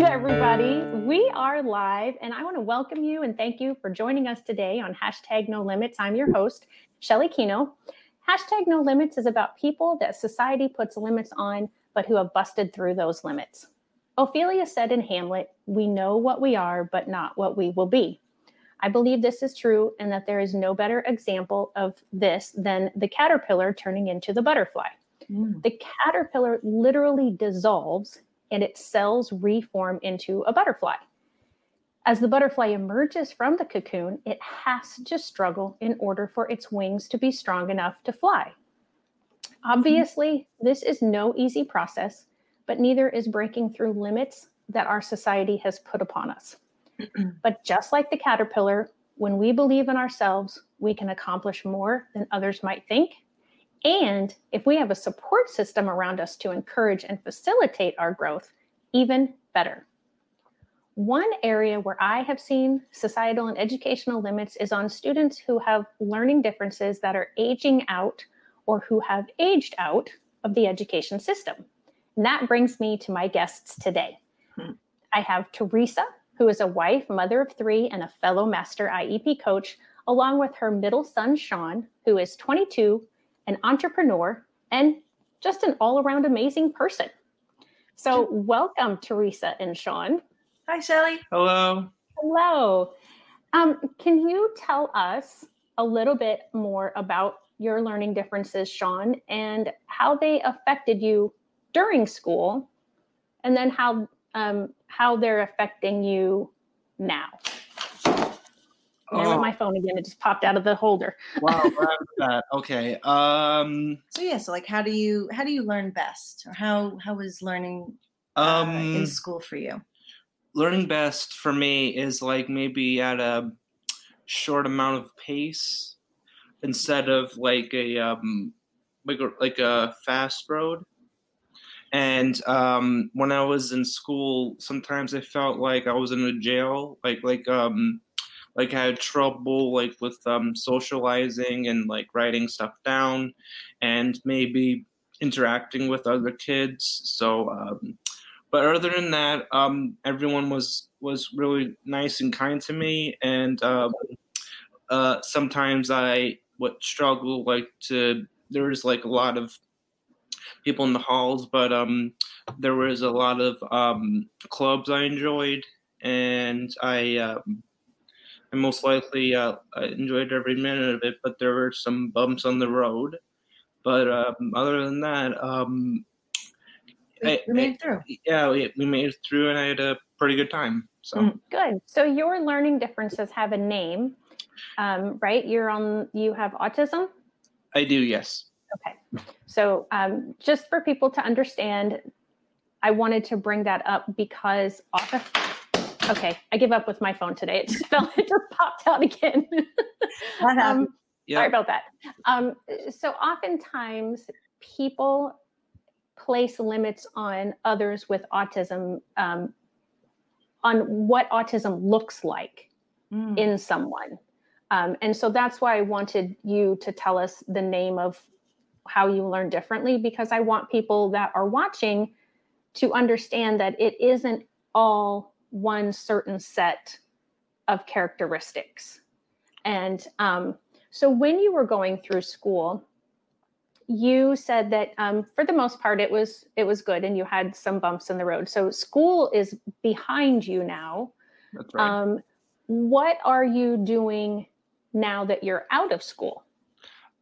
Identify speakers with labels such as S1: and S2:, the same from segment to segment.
S1: right, everybody. We are live, and I want to welcome you and thank you for joining us today on hashtag No Limits. I'm your host, Shelley Kenow. Hashtag No Limits is about people that society puts limits on, but who have busted through those limits. Ophelia said in Hamlet, We know what we are, but not what we will be. I believe this is true and that there is no better example of this than the caterpillar turning into the butterfly. Mm. The caterpillar literally dissolves and its cells reform into a butterfly. As the butterfly emerges from the cocoon, it has to struggle in order for its wings to be strong enough to fly. Obviously, this is no easy process, but neither is breaking through limits that our society has put upon us. but just like the caterpillar, when we believe in ourselves, we can accomplish more than others might think and if we have a support system around us to encourage and facilitate our growth, even better. One area where I have seen societal and educational limits is on students who have learning differences that are aging out or who have aged out of the education system. And that brings me to my guests today. Hmm. I have Theresa, who is a wife, mother of three, and a fellow master IEP coach, along with her middle son, Sean, who is 22 an entrepreneur, and just an all around amazing person. So, welcome, Theresa and Sean.
S2: Hi, Shelley.
S3: Hello.
S1: Hello. Um, can you tell us a little bit more about your learning differences, Sean, and how they affected you during school, and then how um, how they're affecting you now? There oh. my phone again. It just popped out of the holder.
S3: wow, that. Okay. Um
S2: So yeah, so like how do you how do you learn best? Or how how was learning uh, um in school for you?
S3: Learning best for me is like maybe at a short amount of pace instead of like a um like a, like a fast road. And um when I was in school, sometimes I felt like I was in a jail, like like um like I had trouble like with um, socializing and like writing stuff down and maybe interacting with other kids. So um, but other than that um, everyone was was really nice and kind to me. And uh, uh, sometimes i would struggle like to there was like a lot of people in the halls but um, there was a lot of um, clubs i enjoyed. And i um, and most likely uh, I enjoyed every minute of it. But there were some bumps on the road. But um, other than that, um,
S2: we, I, we made it through.
S3: yeah, we, we, made it through, and I had a pretty good time. So mm,
S1: good. So your learning differences have a name, um, right? You're on. You have autism.
S3: I do. Yes.
S1: Okay. So um, just for people to understand, I wanted to bring that up because often Okay, I give up with my phone today. It just fell, it just popped out again. um, yep. Sorry about that. Um, so oftentimes people place limits on others with autism um, on what autism looks like mm. in someone. Um, and so that's why I wanted you to tell us the name of how you learn differently, because I want people that are watching to understand that it isn't all one certain set of characteristics. And um, so when you were going through school, you said that um, for the most part it was it was good and you had some bumps in the road so school is behind you now
S3: That's right. Um,
S1: what are you doing now that you're out of school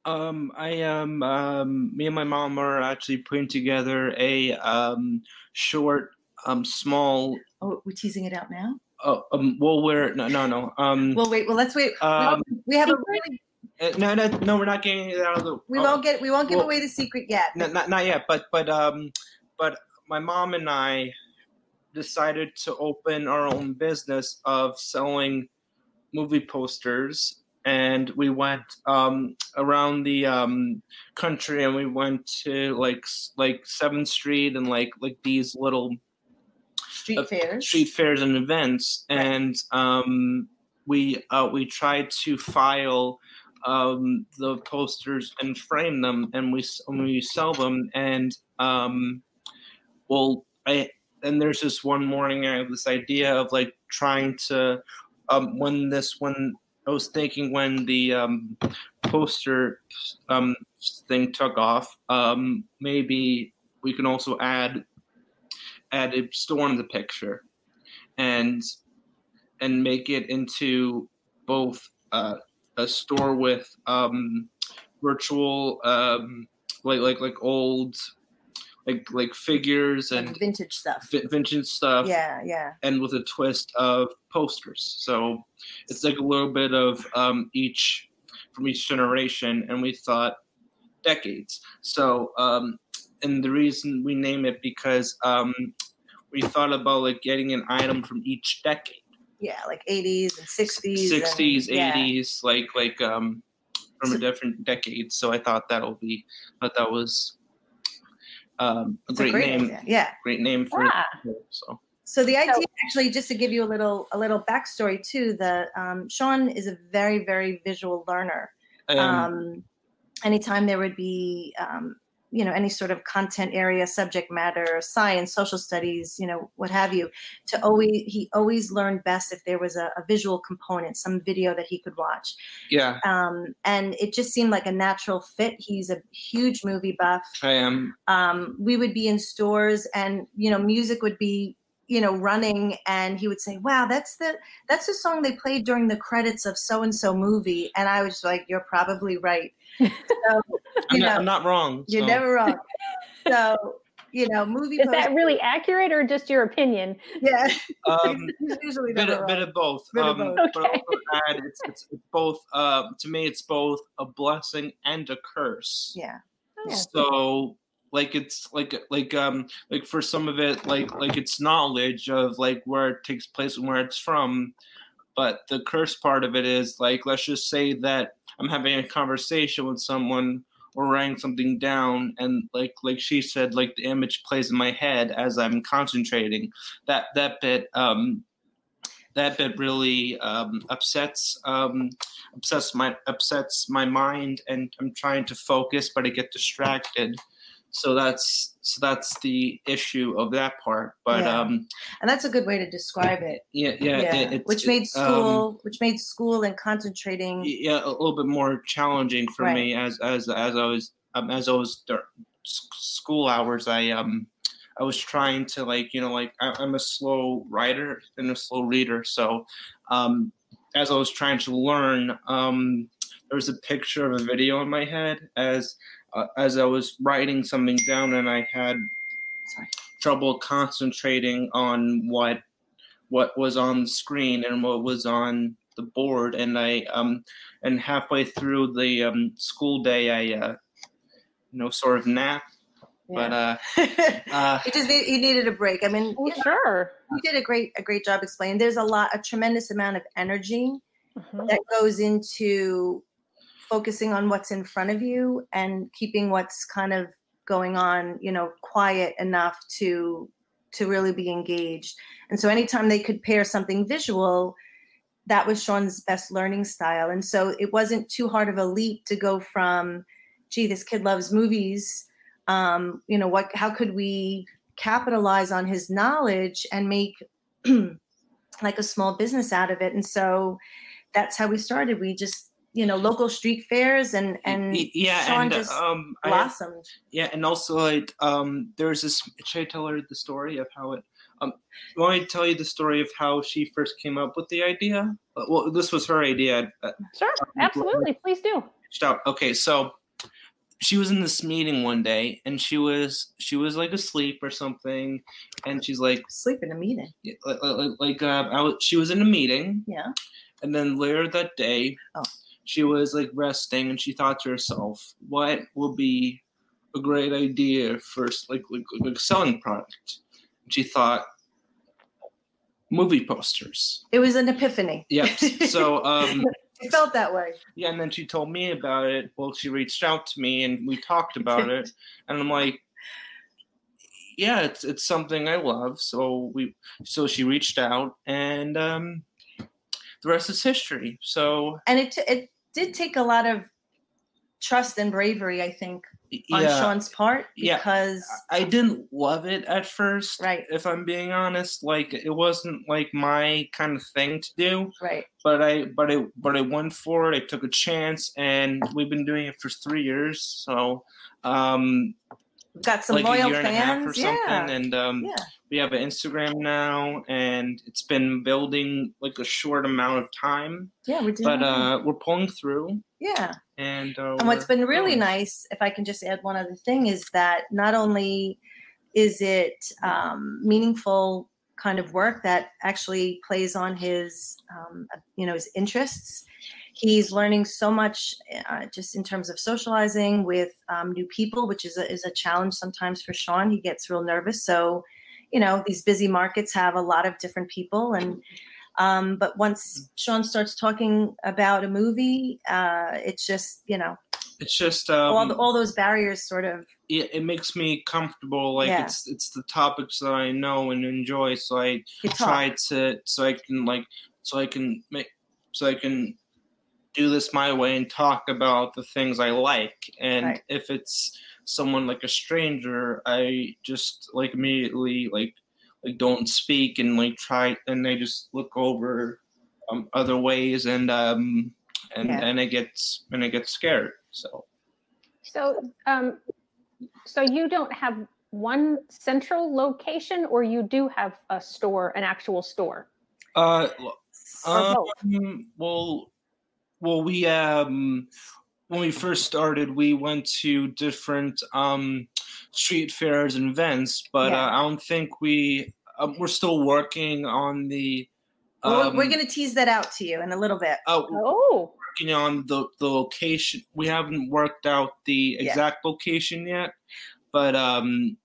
S3: um, I am. Um, me and my mom are actually putting together a um, short, um, small
S2: Oh, we're teasing it out now.
S3: Oh, um, well, we're no, no, no. Um,
S2: well, wait. Well, let's wait. Um, we have a really.
S3: Uh, no, no, no. We're not getting it out of the.
S2: We oh, won't get. We won't give well, away the secret yet.
S3: No, not not yet. But but um, but my mom and I decided to open our own business of selling movie posters and we went um, around the um, country and we went to like like Seventh Street and like like these little
S2: street fairs,
S3: street fairs and events, right. and um, we uh, we tried to file um, the posters and frame them, and we we sell them, and um, well, I and there's this one morning I have this idea of like trying to um, when this when I was thinking when the um, poster um, thing took off, um, maybe we can also add add a store in the picture, and and make it into both uh, a store with um, virtual um, like like like old like like figures and
S2: like vintage stuff.
S3: vintage stuff.
S2: Yeah, yeah.
S3: And with a twist of posters. So it's like a little bit of um, each from each generation, and we thought decades. So um, and the reason we name it because um, we thought about like getting an item from each decade.
S2: Yeah, like 80s and 60s.
S3: 60s, and, 80s, yeah. like like um from so, a different decade. So I thought that'll be thought that was um, a, great, a great, name. Idea.
S2: Yeah,
S3: great name for yeah. it. So.
S2: So the idea, actually, just to give you a little a little backstory too, the um, Sean is a very very visual learner. Um, um, anytime there would be um, you know any sort of content area subject matter science social studies you know what have you to always he always learned best if there was a, a visual component some video that he could watch.
S3: Yeah.
S2: Um, and it just seemed like a natural fit. He's a huge movie buff.
S3: I am.
S2: Um, we would be in stores and you know music would be you know running and he would say wow that's the that's the song they played during the credits of so and so movie. And i was like you're probably right. So,
S3: I'm, know, not, I'm, not, wrong
S2: you're never wrong. So you know movie
S1: is that really accurate or just your opinion?
S2: Yeah.
S3: Um, usually bit, of, bit of both, bit um, of both. Okay. Add, it's, it's, it's, both uh, to me it's both a blessing and a curse.
S2: Yeah,
S3: yeah. so like it's like like um like for some of it like like it's knowledge of like where it takes place and where it's from but the curse part of it is like let's just say that i'm having a conversation with someone or writing something down and like like she said like the image plays in my head as i'm concentrating. That that bit um that bit really um, upsets um, upsets my upsets my mind and i'm trying to focus but i get distracted so that's so that's the issue of that part but yeah. um
S2: and that's a good way to describe it
S3: yeah yeah, yeah.
S2: It, which made school um, which made school and concentrating
S3: yeah a little bit more challenging for right. me as as as i was um, as i was school hours i um I was trying to like you know like I, am a slow writer and a slow reader, so um, as I was trying to learn, um, there was a picture of a video in my head as uh, as I was writing something down and I had trouble concentrating on what what was on the screen and what was on the board and I um and halfway through the um, school day I uh, you know sort of nap yeah. but uh, uh
S2: you just need, you needed a break. I mean
S1: well, sure.
S2: You did a great a great job explaining. There's a lot a tremendous amount of energy mm-hmm. that goes into focusing on what's in front of you and keeping what's kind of going on you know quiet enough to to really be engaged. And so anytime they could pair something visual that was sean's best learning style. And so it wasn't too hard of a leap to go from gee this kid loves movies um, you know what how could we capitalize on his knowledge and make like a small business out of it? And so that's how we started. We just you know local street fairs and and
S3: yeah
S2: Sean
S3: and
S2: just
S3: um
S2: blossomed.
S3: I, yeah and also like um there's this should I tell her the story of how it um you want me to tell you the story of how she first came up with the idea well this was her idea
S1: uh, sure absolutely please do.
S3: stop okay so she was in this meeting one day and she was she was like asleep or something and she's like
S2: sleep in a meeting.
S3: Like, like, like uh, I was, she was in a meeting.
S2: Yeah.
S3: And then later that day
S2: oh
S3: she was like resting and she thought to herself, what will be a great idea for like like, like selling product? And she thought movie posters.
S2: It was an epiphany.
S3: Yep. So um
S2: it felt that way.
S3: Yeah, and then she told me about it. Well, she reached out to me and we talked about it. And I'm like, yeah, it's it's something I love. So we so she reached out and um the rest is history. So
S2: and it it did take a lot of trust and bravery, I think, on
S3: yeah,
S2: Sean's part
S3: Yeah.
S2: because
S3: I didn't love it at first.
S2: Right.
S3: If I'm being honest, like it wasn't like my kind of thing to do.
S2: right.
S3: But I, but I, but I went for it. I took a chance, and we've been doing it for three years. So, um,
S2: got some
S3: like
S2: loyal
S3: year and a half or
S2: fans.
S3: something,
S2: Yeah.
S3: and um,
S2: Yeah.
S3: we have an Instagram now, and it's been building like a short amount of time,
S2: Yeah, we're doing
S3: but uh, we're pulling through,
S2: yeah.
S3: and uh,
S2: And what's been really
S3: going.
S2: nice, if I can just add one other thing, is that not only is it um, meaningful kind of work that actually plays on his, um, you know, his interests. He's learning so much uh, just in terms of socializing with um, new people, which is a, is a challenge sometimes for Sean. He gets real nervous. So, you know, these busy markets have a lot of different people and um, but once Sean starts talking about a movie, uh, it's just you know
S3: It's just um,
S2: all the, all those barriers sort of
S3: it, it makes me comfortable. Like
S2: Yeah.
S3: it's it's the topics that I know and enjoy, so I try to so I can like so I can make so I can do this my way and talk about the things I like. And
S2: Right.
S3: if it's someone like a stranger, I just like immediately like like don't speak and like try and I just look over um, other ways and um and
S2: Yeah.
S3: and it gets and I get scared. So
S1: So, um, so you don't have one central location, or you do have a store, an actual store,
S3: uh? Um, well, well, we um, when we first started, we went to different um, street fairs and events, but
S2: Yeah.
S3: uh, I don't think we. Um, we're still working on the.
S2: Well, we're-
S3: Um,
S2: we're going to tease that out to you in a little bit.
S3: oh,
S1: Oh,
S3: working on the the location. We haven't worked out the
S2: Yeah.
S3: exact location yet, but um,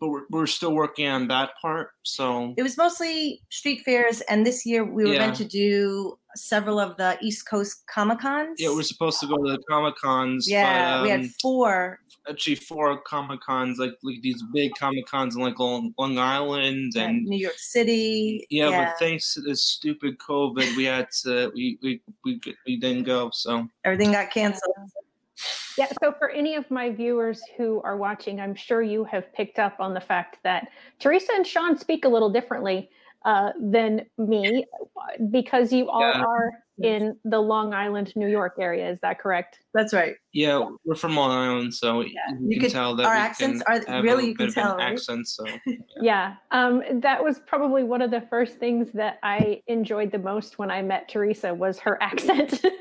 S3: but we're, we're still working on that part. So
S2: It was mostly street fairs, and this year we were meant to do several of the East Coast Comic Cons.
S3: yeah, we're supposed to go to the Comic Cons.
S2: yeah,
S3: but,
S2: we
S3: um,
S2: had four.
S3: actually four Comic Cons, like like these big Comic Cons in like Long, Long Island,
S2: uh,
S3: and
S2: New York City.
S3: yeah, but thanks to this stupid COVID, we had to we we we, we didn't go. So
S2: everything got canceled.
S1: yeah. So, for any of my viewers who are watching, I'm sure you have picked up on the fact that Theresa and Sean speak a little differently uh, than me because you all
S3: Yeah.
S1: are in the Long Island, New York area. Is that correct?
S2: That's right.
S3: yeah, we're from Long Island, so you
S2: You
S3: can
S2: could-
S3: tell that
S2: our
S3: we
S2: accents
S3: can
S2: are-
S3: have
S2: really you can
S3: bit of an
S2: tell, right?
S3: accent. So
S1: Yeah, um, that was probably one of the first things that I enjoyed the most when I met Theresa was her accent.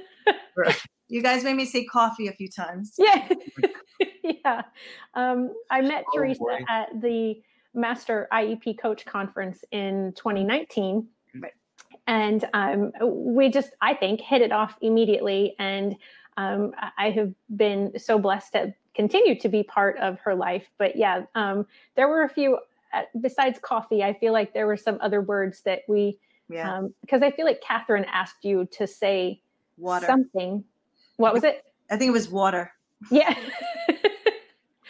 S2: You guys made me say coffee a few times.
S1: yeah, yeah. Um, I met
S3: Oh,
S1: Theresa
S3: boy.
S1: at the Master IEP Coach Conference in 2019, and um, we just, I think, hit it off immediately. And um, I- I have been so blessed to continue to be part of her life. But yeah, um, there were a few. uh, Besides coffee, I feel like there were some other words that we
S2: Yeah,
S1: because I feel like Catherine asked you to say
S2: water.
S1: something. What was it?
S2: I think it was water.
S1: Yeah.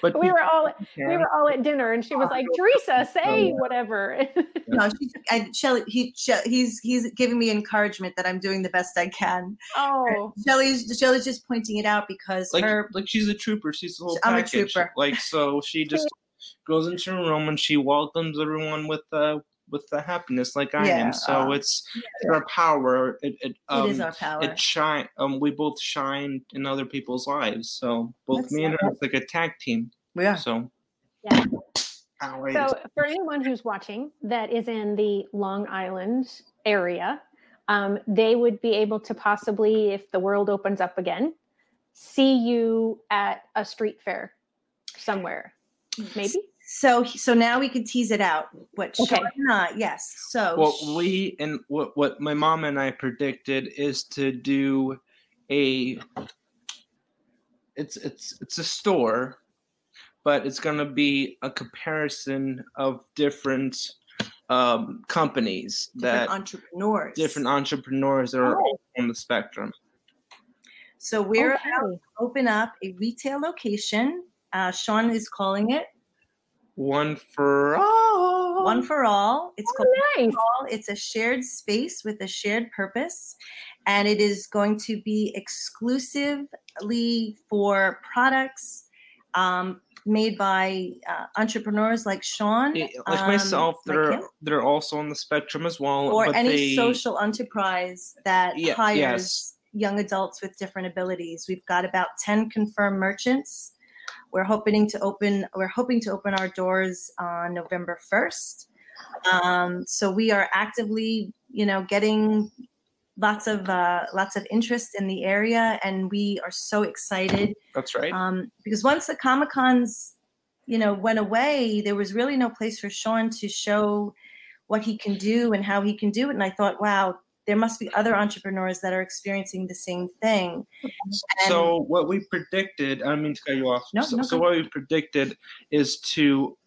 S3: but
S1: we were all we were all at dinner and she was like, Theresa, say whatever.
S2: No, she, I, Shelley, he, he's he's giving me encouragement that I'm doing the best I can.
S1: oh.
S2: Shelley's Shelley's just pointing it out because
S3: like
S2: her
S3: like she's a trooper. She's the whole
S2: I'm a trooper.
S3: Like so, she just goes into a room and she welcomes everyone with uh with the happiness, like I
S2: Yeah,
S3: am. So
S2: uh,
S3: it's our power. It it, um,
S2: it is our power.
S3: it shine. Um, we both shine in other people's lives. So both
S2: That's
S3: me and her, it's like a tag team.
S2: we are.
S3: So
S1: Yeah.
S3: Power
S1: So
S3: is-
S1: for anyone who's watching that is in the Long Island area, um, they would be able to possibly, if the world opens up again, see you at a street fair somewhere. Maybe.
S2: So so now we can tease it out. What
S1: Okay.
S2: Sean and yes. So
S3: what we and what what my mom and I predicted is to do a it's it's it's a store but it's going to be a comparison of different um, companies
S2: different
S3: that
S2: entrepreneurs.
S3: different entrepreneurs that are
S1: Oh,
S3: on the spectrum
S2: So we're
S1: okay.
S2: about to open up a retail location. Uh, Sean is calling it
S3: one for all
S2: One for All. It's
S1: Oh,
S2: called
S1: nice.
S2: all. It's a shared space with a shared purpose, and it is going to be exclusively for products um, made by uh, entrepreneurs like Sean,
S3: Yeah, like
S2: um,
S3: myself,
S2: like
S3: they're
S2: him,
S3: they're also on the spectrum as well.
S2: or
S3: but
S2: any
S3: they,
S2: social enterprise that
S3: Yeah,
S2: hires
S3: yes.
S2: young adults with different abilities. We've got about 10 confirmed merchants. We're hoping to open we're hoping to open our doors on November 1st. Um, so we are actively, you know, getting lots of uh, lots of interest in the area and we are so excited
S3: That's right.
S2: um, because once the Comic Cons, you know, went away, there was really no place for Sean to show what he can do and how he can do it. And I thought, wow, there must be other entrepreneurs that are experiencing the same thing.
S3: so what we predicted, I don't mean to cut you off.
S2: No,
S3: so,
S2: no,
S3: so what we predicted is to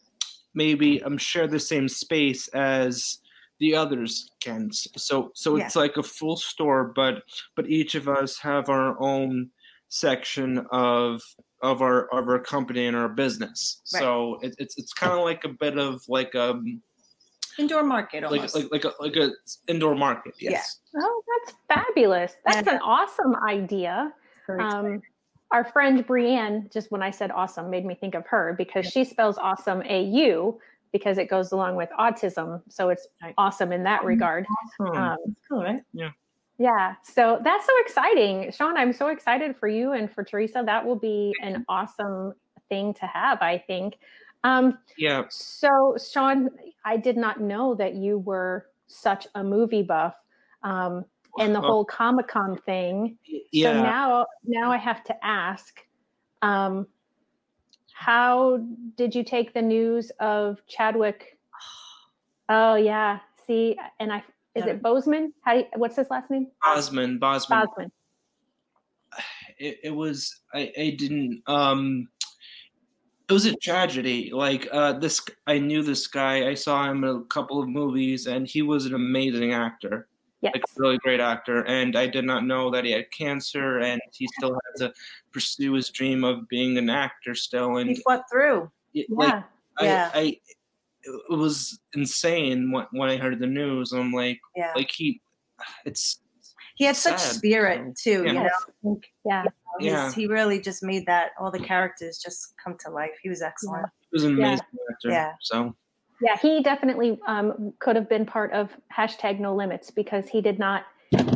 S3: maybe um share the same space as the others can. So so it's like a full store, but but each of us have our own section of of our of our company and our business.
S2: Right.
S3: So it, it's it's kind of like a bit of like um
S2: Indoor market
S3: like
S2: almost.
S3: like like like a like a indoor market.
S2: Yeah.
S3: Yes.
S1: Oh, that's fabulous. That's
S2: Yeah.
S1: an awesome idea. Um, our friend Brienne, just when I said awesome, made me think of her because she spells awesome A U because it goes along with autism. So it's
S2: Right.
S1: awesome in that regard.
S3: Hmm.
S1: Um,
S2: cool, right?
S1: Yeah. yeah. So that's so exciting. Sean, I'm so excited for you and for Theresa. That will be an awesome thing to have, I think. Um,
S3: yeah.
S1: so, Sean, I did not know that you were such a movie buff. Um, and the whole Comic Con thing.
S3: Yeah.
S1: So now, now I have to ask, um, how did you take the news of Chadwick? Oh yeah, see, and I is it Boseman? How do you, what's his last name?
S3: Bosman, Bosman.
S1: Bosman.
S3: it, it was I, I didn't um it was a tragedy like uh this i knew this guy i saw him in a couple of movies and he was an amazing actor
S1: Yes.
S3: like a really great actor and i did not know that he had cancer and he still had to pursue his dream of being an actor still and
S2: He fought through.
S3: it- like
S1: Yeah.
S3: I,
S2: Yeah.
S3: I it was insane when, when i heard the news i'm like
S2: Yeah.
S3: like he it's
S2: he had such
S3: sad,
S2: spirit too.
S3: Yeah.
S2: You know,
S1: Yes.
S2: I think
S1: Yeah.
S2: He's-
S3: Yeah.
S2: he really just made that all the characters just come to life. He was excellent.
S3: he was an
S1: Yeah.
S3: amazing actor
S2: Yeah.
S3: so
S1: Yeah, he definitely um, could have been part of hashtag no limits because he did not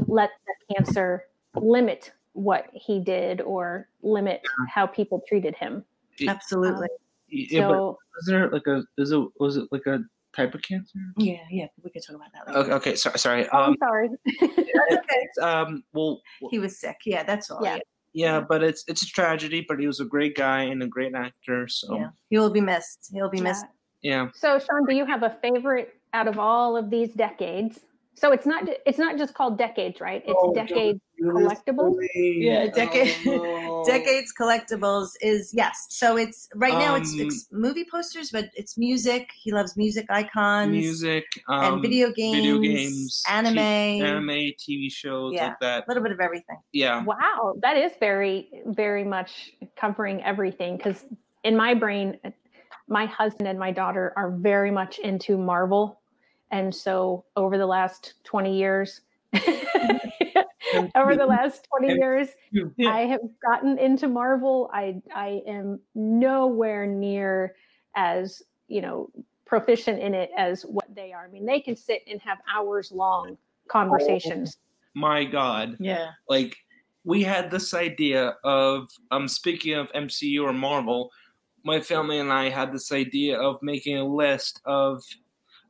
S1: let the cancer limit what he did or limit how people treated him.
S2: Absolutely.
S3: yeah, but
S1: So
S3: Was there like a is it was it like a type of cancer?
S2: yeah, yeah. We could talk about that later.
S3: Okay, okay sorry, sorry.
S1: oh, I'm
S3: Um,
S1: sorry.
S2: okay.
S3: um, well,
S2: He was sick. Yeah, that's all.
S1: Yeah.
S2: Yeah.
S3: Yeah, but it's it's a tragedy. But he was a great guy and a great actor. So
S2: yeah. He will be missed. He'll be missed.
S3: yeah,
S1: So Sean, do you have a favorite out of all of these decades? So it's not it's not just called decades, right? It's
S3: Oh,
S1: decade collectibles.
S2: Yeah, decade-
S3: Oh,
S2: Decades collectibles is yes. So it's right now it's
S3: Um,
S2: it's movie posters, but it's music. He loves music icons
S3: music um,
S2: and video games,
S3: video games,
S2: anime,
S3: t- anime, TV shows
S2: Yeah.
S3: like that.
S2: a little bit of everything.
S3: Yeah,
S1: Wow, that is very very much covering everything because in my brain, my husband and my daughter are very much into Marvel, and so over the last twenty years. over the last 20 years. I have gotten into Marvel. I I am nowhere near as you know proficient in it as what they are. I mean, they can sit and have hours long conversations.
S3: my God,
S2: Yeah.
S3: like we had this idea of um speaking of MCU or Marvel, my family and I had this idea of making a list of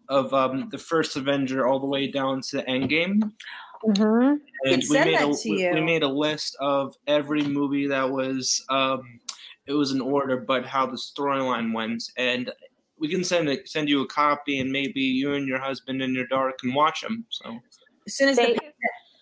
S3: of um the first Avenger all the way down to Endgame.
S1: Mhm.
S3: And
S2: could send
S3: made
S2: that
S3: a
S2: to
S3: we- we made a list of every movie that was um it was in order but how the storyline went and we can send it send you a copy and maybe you and your husband and your daughter can watch them so
S2: As soon as
S1: They,
S2: the,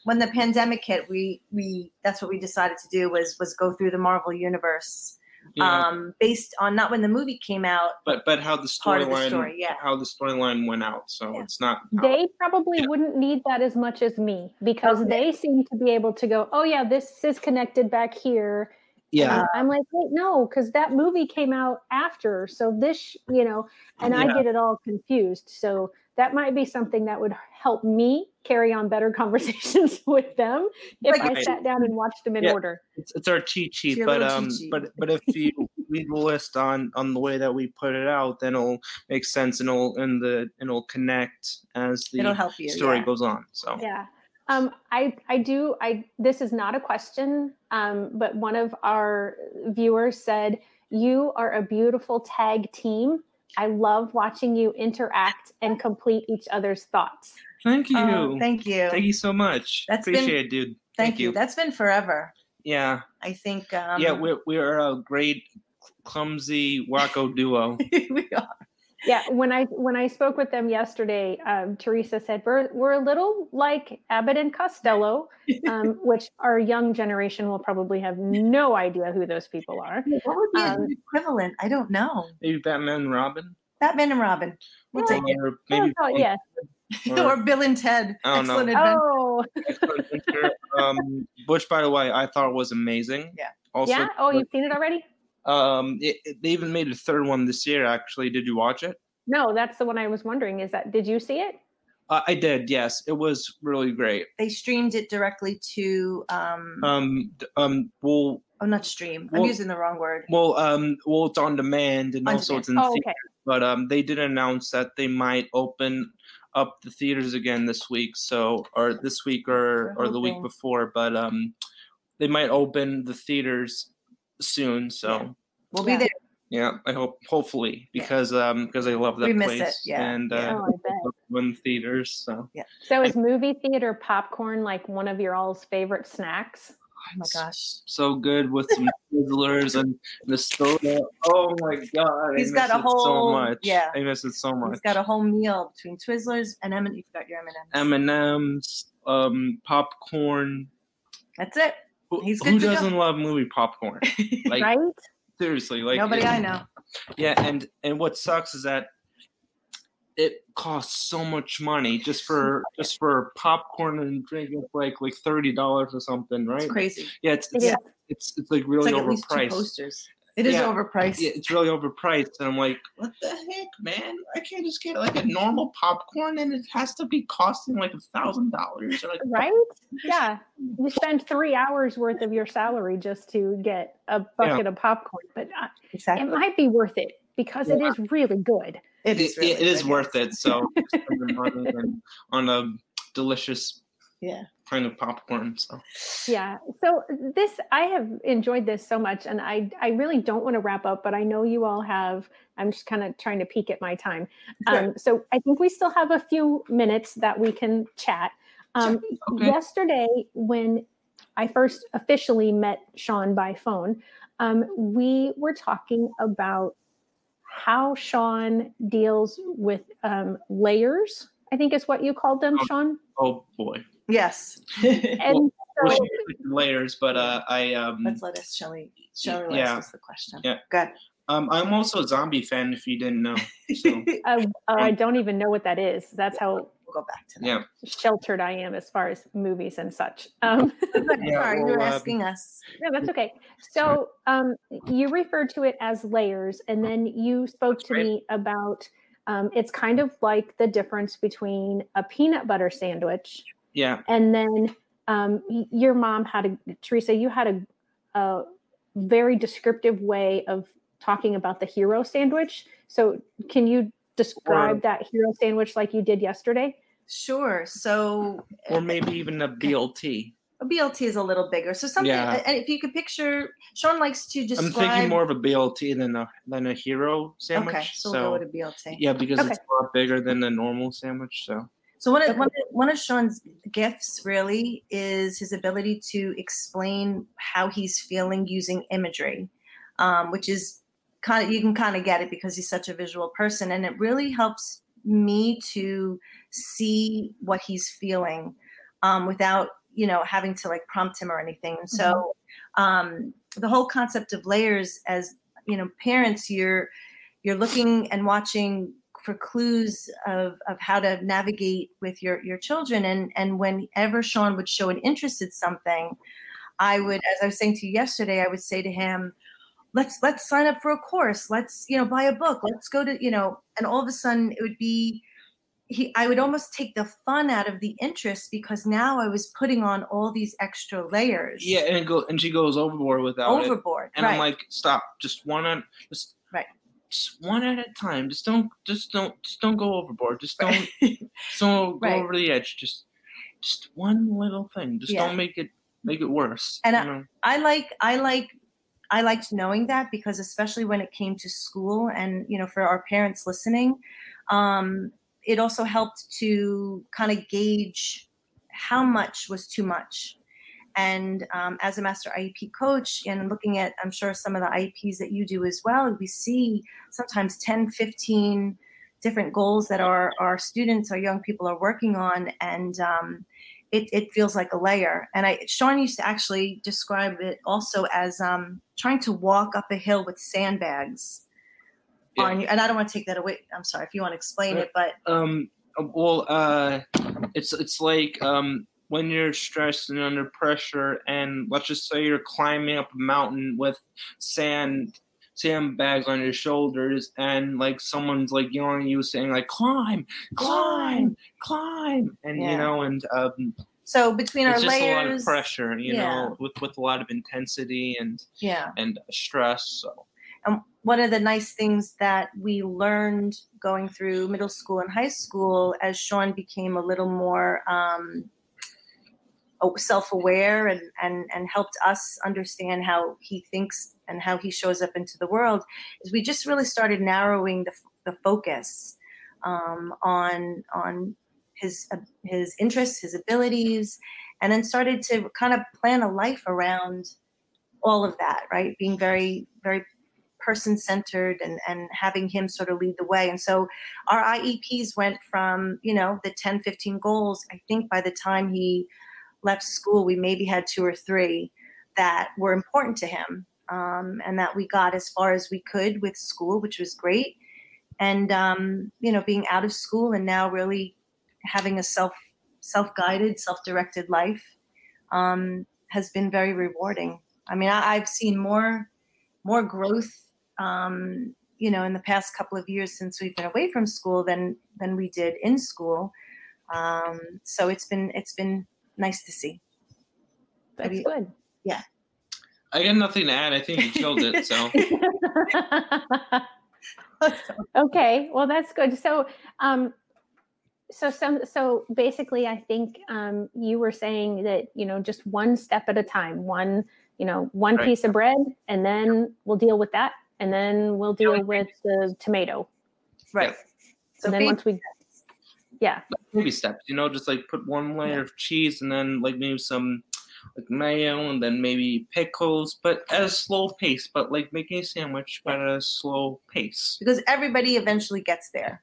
S2: when the pandemic hit, we we that's what we decided to do was was go through the Marvel universe.
S3: Yeah.
S2: Um, based on not when the movie came out,
S3: but but how the
S2: part of the
S3: storyline
S2: story, yeah.
S3: how the storyline went out so
S2: Yeah.
S3: it's not
S1: they probably
S3: Yeah.
S1: wouldn't need that as much as me because
S2: Okay.
S1: they seem to be able to go, oh yeah, this is connected back here.
S3: yeah
S1: And I'm like, wait, no, because that movie came out after. So this, you know, and I get it all confused. So that might be something that would help me carry on better conversations with them if
S2: Like-
S1: I sat down and watched them in
S3: Yeah.
S1: order.
S3: It's, it's our cheat sheet,
S2: your
S3: but um,
S2: cheat sheet.
S3: but but if you read the list on on the way that we put it out, then it'll make sense and it'll and the and it'll connect as the
S2: It'll help you.
S3: story
S2: yeah.
S3: goes on. So
S1: Yeah. Um, I I do I this is not a question, um, but one of our viewers said you are a beautiful tag team. I love watching you interact and complete each other's thoughts.
S3: thank you,
S2: Oh, thank you.
S3: thank you so much.
S2: That's been-
S3: Appreciate it, dude.
S2: Thank you. That's been forever.
S3: Yeah,
S2: I think. Um,
S3: yeah, we're we're a great clumsy wacko duo.
S2: we are.
S1: Yeah, when I when I spoke with them yesterday, um, Theresa said we're we're a little like Abbott and Costello, um, which our young generation will probably have no idea who those people are.
S2: What would be
S1: Um,
S2: an equivalent? I don't know.
S3: Maybe Batman and Robin.
S2: Batman and Robin. We'll
S1: Yeah.
S2: it.
S3: Or maybe
S1: Oh, yes.
S2: or Bill and Ted.
S3: I don't know.
S2: Excellent adventure.
S1: Oh,
S3: um, which by the way I thought was amazing.
S2: Yeah.
S3: Also,
S1: yeah. Oh, you've seen it already?
S3: Um, it, it- they even made a third one this year. Actually, did you watch it?
S1: No, that's the one I was wondering. Is that did you see it?
S3: Uh, I did. Yes, it was really great.
S2: They streamed it directly to. Um,
S3: Um, d- um, well,
S2: oh, not stream. I'm using the wrong word.
S3: well, um, well, it's on demand and
S2: On
S3: also it's in
S1: Oh,
S3: theaters.
S1: okay.
S3: But um, they did announce that they might open up the theaters again this week. So, or this week or or the week before. But um, they might open the theaters soon. So.
S2: We'll
S1: Yeah.
S2: be there.
S3: Yeah, I hope hopefully
S2: Yeah.
S3: because um because I love that
S2: We miss
S3: place
S2: it, yeah,
S3: and uh
S1: Oh, I bet.
S3: when theaters so yeah.
S1: So is movie theater popcorn like one of your all's favorite snacks?
S2: Oh my gosh.
S3: so good with some Twizzlers and the soda. Oh my god, I
S2: He's got
S3: miss
S2: a
S3: it
S2: whole-
S3: so much.
S2: yeah.
S3: I miss it so much.
S2: He's got a whole meal between Twizzlers and M and You forgot your M&Ms.
S3: M and M's, um, popcorn.
S2: That's it.
S3: Who,
S2: He's
S3: who
S2: good to go.
S3: doesn't love movie popcorn? Like
S1: right?
S3: seriously, like
S2: Nobody I know.
S3: Yeah, and and what sucks is that it costs so much money just for just for popcorn and drink. It's like like thirty dollars or something, right?
S2: It's crazy.
S3: Yeah, it's it's,
S1: is.
S3: it's it's like
S2: It's
S3: really
S2: like at least two
S3: overpriced.
S2: Posters. It is
S3: Yeah.
S2: overpriced.
S3: Yeah, it's really overpriced, and I'm like, what the heck, man? I can't just get like a normal popcorn, and it has to be costing like a thousand dollars.
S1: Right? Yeah. You spend three hours worth of your salary just to get a bucket of popcorn, but uh,
S2: Exactly.
S1: it might be worth it because it is really good.
S2: It is.
S3: it,
S2: Really
S3: it is
S2: good,
S3: worth it. So spend the money on- on a delicious
S2: Yeah.
S3: kind of popcorn. So
S1: Yeah. So this I have enjoyed this so much and I I really don't want to wrap up, but I know you all have I'm just kind of trying to peek at my time.
S2: Sure.
S1: Um, so I think we still have a few minutes that we can chat. Um,
S3: Okay.
S1: Yesterday, when I first officially met Sean by phone, um, we were talking about how Sean deals with um, layers. I think is what you called them,
S3: Oh.
S1: Sean.
S3: oh boy.
S2: Yes.
S1: And
S3: Well,
S1: so,
S3: she layers, but uh, I um,
S2: Let's let us, Shelley. Shelley
S3: Yeah.
S2: ask the question.
S3: Yeah.
S2: Good.
S3: um, I'm also a zombie fan. If you didn't know, so
S1: uh, uh, I don't even know what that is. That's how
S2: We'll go back to that.
S3: yeah,
S1: sheltered I am as far as movies and such. Um,
S3: Yeah,
S2: Sorry, you
S3: well,
S2: were
S3: um,
S2: asking us.
S1: no, that's okay. So um, you referred to it as layers, and then you spoke
S3: That's
S1: to
S3: right.
S1: me about um, it's kind of like the difference between a peanut butter sandwich
S3: yeah,
S1: and then um, your mom had a Theresa. You had a, a very descriptive way of talking about the hero sandwich. So can you describe that hero sandwich like you did yesterday?
S2: Sure. So
S3: or maybe even a BLT.
S2: a BLT is a little bigger. So something,
S3: Yeah.
S2: and if you could picture, Sean likes to describe.
S3: I'm thinking more of a BLT than a than a hero sandwich.
S2: Okay, so, we'll go with a BLT.
S3: yeah, because
S1: Okay.
S3: it's a lot bigger than the normal sandwich. So
S2: So one of, one, of, one of Sean's gifts really is his ability to explain how he's feeling using imagery, um, which is kind of you can kind of get it because he's such a visual person, and it really helps me to see what he's feeling um, without you know having to like prompt him or anything. And so um, the whole concept of layers, as you know, parents, you're you're looking and watching for clues of, of how to navigate with your, your children. And, and whenever Sean would show an interest in something, I would, as I was saying to you yesterday, I would say to him, let's, let's sign up for a course. Let's, you know, buy a book. Let's go to, you know, and all of a sudden it would be, he I would almost take the fun out of the interest because now I was putting on all these extra layers.
S3: Yeah, and go and she goes overboard without
S2: overboard.
S3: it. And
S2: right.
S3: I'm like, stop, just one at just. Just one at a time. Just don't just don't just don't go overboard. Just don't
S2: Right.
S3: don't go
S2: Right.
S3: over the edge. Just just one little thing. Just
S2: Yeah.
S3: don't make it make it worse.
S2: And
S3: you
S2: I-
S3: know?
S2: I like I like I liked knowing that because especially when it came to school and you know for our parents listening, um, it also helped to kind of gauge how much was too much. And um, as a master IEP coach and looking at, I'm sure some of the IEPs that you do as well, we see sometimes 10, 15 different goals that our, our students or young people are working on. And um, it, it feels like a layer. And I, Sean used to actually describe it also as um, trying to walk up a hill with sandbags
S3: Yeah.
S2: on you. And I don't want to take that away. I'm sorry if you want to explain
S3: Uh,
S2: it, but
S3: Um. Well, uh, it's it's like um when you're stressed and under pressure, and let's just say you're climbing up a mountain with sand sandbags on your shoulders, and like someone's like yelling at you, saying like climb, climb, climb, and
S2: Yeah.
S3: you know, and um,
S2: so between our
S3: it's just a lot of pressure, you
S2: Yeah.
S3: know, with with a lot of intensity and
S2: yeah.
S3: and stress. So
S2: And one of the nice things that we learned going through middle school and high school as Sean became a little more um, self-aware and, and, and helped us understand how he thinks and how he shows up into the world is we just really started narrowing the, the focus um, on, on his, uh, his interests, his abilities, and then started to kind of plan a life around all of that, right? Being very, very person centered and, and having him sort of lead the way. And so our IEPs went from, you know, the 10, 15 goals. I think by the time he left school, we maybe had two or three that were important to him um, and that we got as far as we could with school, which was great. And, um, you know, being out of school and now really having a self self guided, self directed life um, has been very rewarding. I mean, I, I've seen more more growth um, you know in the past couple of years since we've been away from school than than we did in school um, so it's been it's been nice to see
S1: That's
S2: you-
S1: good. Yeah.
S3: I got nothing to add. I think you killed it. So
S1: okay, well that's good. So, um, so some, so basically, I think um, you were saying that you know just one step at a time, one you know one
S3: Right.
S1: piece of bread, and then we'll deal with that, and then we'll deal with the tomato,
S2: right so
S1: and then
S2: baby-
S1: once we, yeah,
S3: baby steps, you know, just like put one layer of cheese and then like maybe some like mayo and then maybe pickles, but at a slow pace, but like making a sandwich, but at a slow pace.
S2: because everybody eventually gets there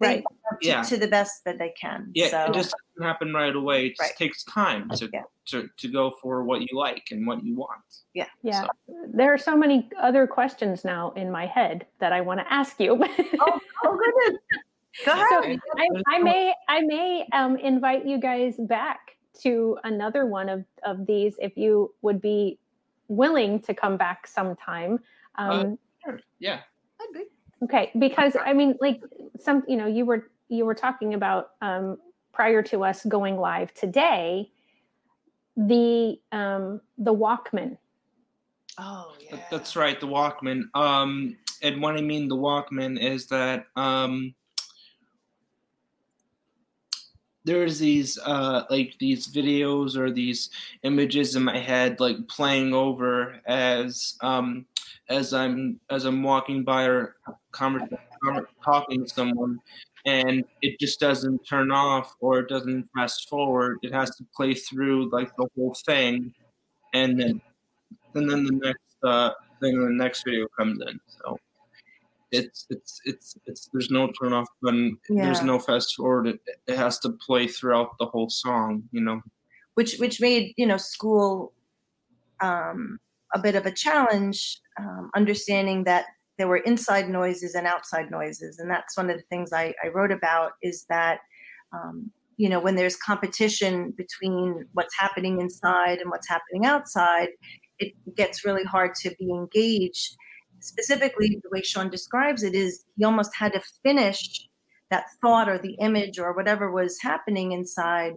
S2: They
S1: Right.
S2: to,
S3: Yeah.
S2: to the best that they can
S3: Yeah,
S2: so
S3: it just doesn't happen right away. It just
S2: Right.
S3: takes time to,
S2: Yeah.
S3: to to go for what you like and what you want.
S1: yeah.
S3: So-
S1: There are so many other questions now in my head that I want to ask you.
S2: oh, oh goodness go ahead
S1: So I, I may I may um, invite you guys back to another one of, of these if you would be willing to come back sometime. Um,
S3: Sure. Yeah.
S2: I'd
S1: okay, because I mean, like some you know you were you were talking about um, prior to us going live today, the um, the Walkman.
S2: oh yeah
S3: That's right, the Walkman. Um, and what I mean the Walkman is that um, there's these uh, like these videos or these images in my head like playing over as um, as I'm as I'm walking by or talking to someone, and it just doesn't turn off or it doesn't fast forward. It has to play through like the whole thing, and then and then the next uh, then the next video comes in. So it's it's it's it's there's no turn off button. There's no fast forward. It, it has to play throughout the whole song. You know.
S2: which which made you know school um, a bit of a challenge, um, understanding that there were inside noises and outside noises, and that's one of the things I, I wrote about is that um, you know when there's competition between what's happening inside and what's happening outside, it gets really hard to be engaged. Specifically, the way Sean describes it is he almost had to finish that thought or the image or whatever was happening inside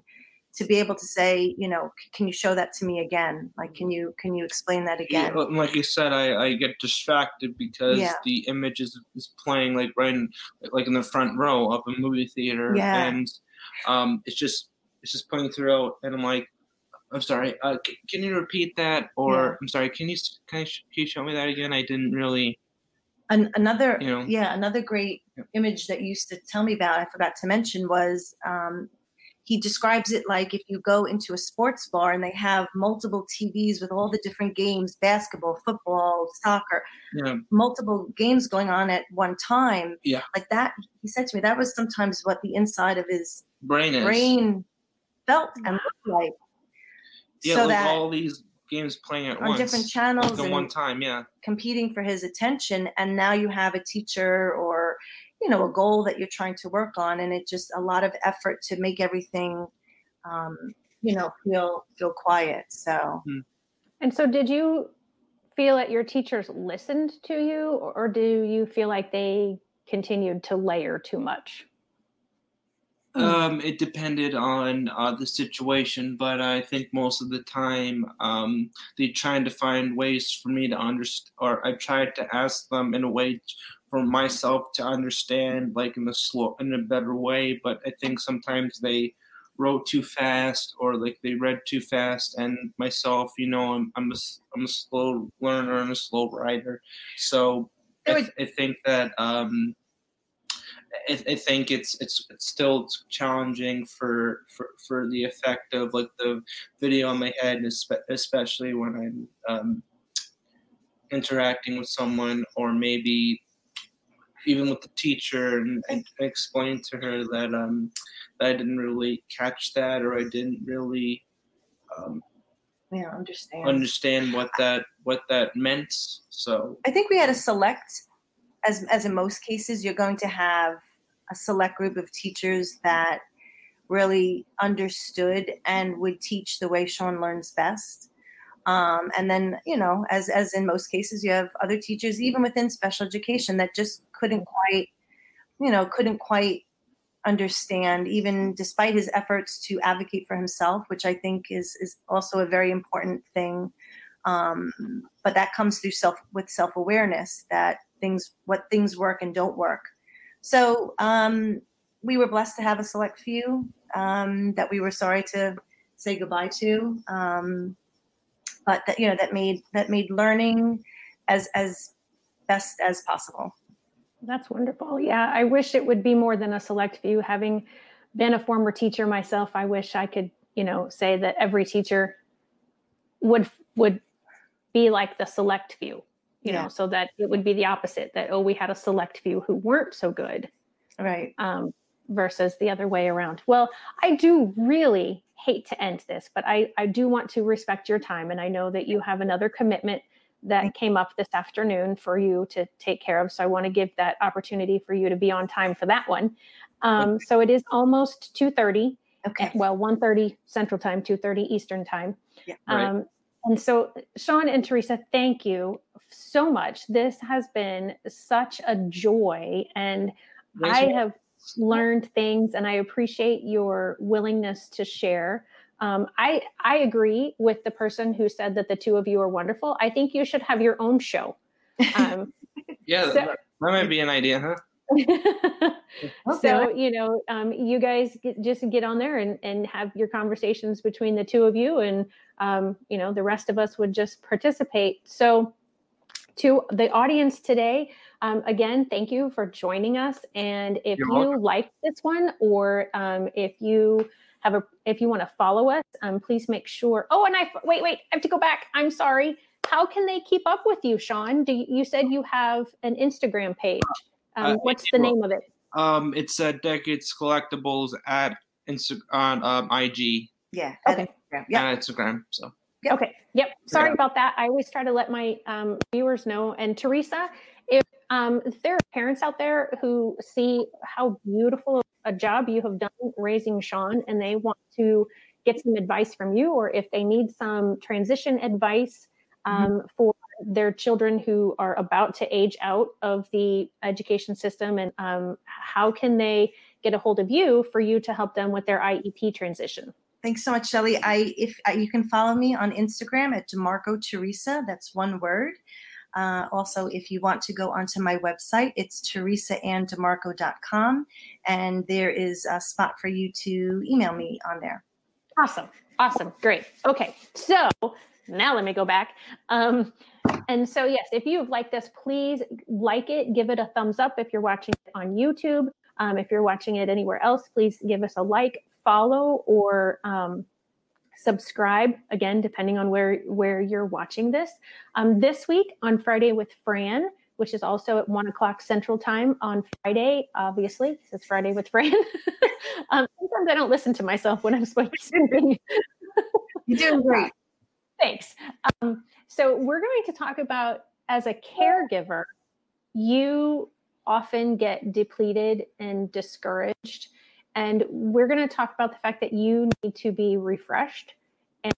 S2: to be able to say you know can you show that to me again like can you can you explain that again
S3: yeah, like you said i i get distracted because yeah. the image is, is playing like right in like in the front row of a movie theater yeah. and um it's just it's just playing throughout and i'm like i'm sorry uh, c- can you repeat that or yeah. i'm sorry can you can, I, can you show me that again i didn't really
S2: An, another you know, yeah another great image that you used to tell me about i forgot to mention was um he describes it like if you go into a sports bar and they have multiple TVs with all the different games basketball, football, soccer, yeah. multiple games going on at one time.
S3: Yeah.
S2: Like that, he said to me, that was sometimes what the inside of his
S3: brain, is.
S2: brain felt and looked like.
S3: Yeah, so like that all these games playing at
S2: on
S3: once,
S2: different channels
S3: at one time, yeah.
S2: Competing for his attention. And now you have a teacher or you know a goal that you're trying to work on and it just a lot of effort to make everything um, you know feel feel quiet so
S1: hmm. and so did you feel that your teachers listened to you or do you feel like they continued to layer too much.
S3: Um, it depended on uh, the situation, but I think most of the time um, they trying to find ways for me to understand, or I tried to ask them in a way for myself to understand like in a slow in a better way but i think sometimes they wrote too fast or like they read too fast and myself you know i'm, I'm, a, I'm a slow learner and a slow writer. So I, th- I think that um I, I, think it's it's it's still challenging for, for for the effect of like the video in my head, especially when I'm um, interacting with someone, or maybe even with the teacher and, explain to her that um that I didn't really catch that or I didn't really um
S2: yeah understand.
S3: understand what that what that meant. So
S2: I think we had a select as as in most cases you're going to have a select group of teachers that really understood and would teach the way Sean learns best um, and then, you know, as as in most cases, you have other teachers, even within special education, that just couldn't quite, you know, couldn't quite understand, even despite his efforts to advocate for himself, which I think is is also a very important thing. Um, but that comes through self with self awareness that things what things work and don't work. So um, we were blessed to have a select few um, that we were sorry to say goodbye to. Um, but that you know that made that made learning as as best as possible.
S1: That's wonderful. Yeah, I wish it would be more than a select few. Having been a former teacher myself, I wish I could, you know, say that every teacher would would be like the select few, you yeah. know, so that it would be the opposite that oh, we had a select few who weren't so good.
S2: Right.
S1: Um, versus the other way around. Well, I do really hate to end this, but I, I do want to respect your time. And I know that you have another commitment that came up this afternoon for you to take care of. So I want to give that opportunity for you to be on time for that one. Um, so it is almost 2.30.
S2: Okay.
S1: Well, 1.30 Central Time, 2.30 Eastern Time.
S2: Yeah,
S1: right. Um, and so, Sean and Theresa, thank you so much. This has been such a joy. And I have learned things and I appreciate your willingness to share. Um, I I agree with the person who said that the two of you are wonderful. I think you should have your own show. Um,
S3: yeah, so, that might be an idea, huh?
S1: so you know, um, you guys get, just get on there and and have your conversations between the two of you, and um, you know the rest of us would just participate. So to the audience today. Um, again, thank you for joining us. And if You're you welcome. like this one, or um, if you have a, if you want to follow us, um, please make sure. Oh, and I wait, wait, I have to go back. I'm sorry. How can they keep up with you, Sean? Do you, you said you have an Instagram page? Um, uh, what's the name of it?
S3: Um, it's uh, Decades Collectibles at Insta on um, IG.
S2: Yeah.
S1: Okay.
S3: Yeah. Instagram. So.
S1: Yep. Okay. Yep. Sorry yeah. about that. I always try to let my um, viewers know. And Theresa, if, um, if there are parents out there who see how beautiful a job you have done raising Sean and they want to get some advice from you, or if they need some transition advice mm-hmm. um, mm-hmm. for they're children who are about to age out of the education system and um, how can they get a hold of you for you to help them with their iep transition
S2: Thanks so much, Shelley. I if uh, you can follow me on Instagram at DeMarco Theresa. That's one word. Uh, also, if you want to go onto my website, it's teresaanndemarco.com, and there is a spot for you to email me on there.
S1: Awesome. Awesome. Great. Okay. So now let me go back. Um, and so, yes, if you've liked this, please like it, give it a thumbs up if you're watching it on YouTube. Um, if you're watching it anywhere else, please give us a like, follow or um, subscribe again depending on where where you're watching this. Um, this week on friday with fran which is also at one o'clock central time on friday obviously. It's friday with fran. Um, sometimes i don't listen to myself when i'm speaking
S2: you're doing great.
S1: Thanks. Um, so we're going to talk about as a caregiver you often get depleted and discouraged and we're going to talk about the fact that you need to be refreshed.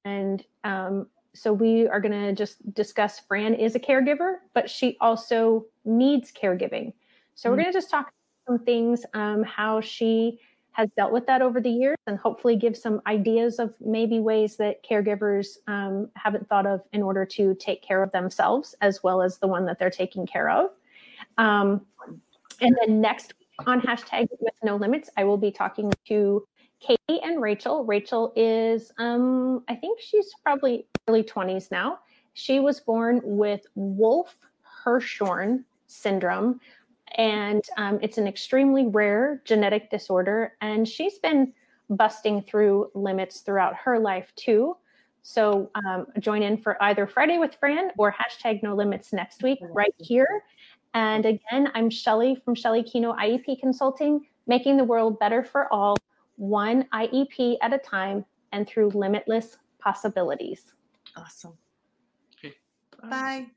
S1: And um, so we are going to just discuss Fran is a caregiver, but she also needs caregiving. So mm-hmm. we're going to just talk some things, um, how she has dealt with that over the years, and hopefully give some ideas of maybe ways that caregivers um, haven't thought of in order to take care of themselves as well as the one that they're taking care of. Um, and then next on hashtag with no limits, I will be talking to Katie and Rachel. Rachel is, um, I think she's probably early 20s now. She was born with Wolf Hirschhorn syndrome, and um, it's an extremely rare genetic disorder. And she's been busting through limits throughout her life too. So um, join in for either Friday with Fran or hashtag no limits next week right here. And again, I'm Shelley from Shelley Kenow IEP Consulting, making the world better for all, one IEP at a time and through limitless possibilities.
S2: Awesome.
S3: Okay.
S2: Bye. Bye.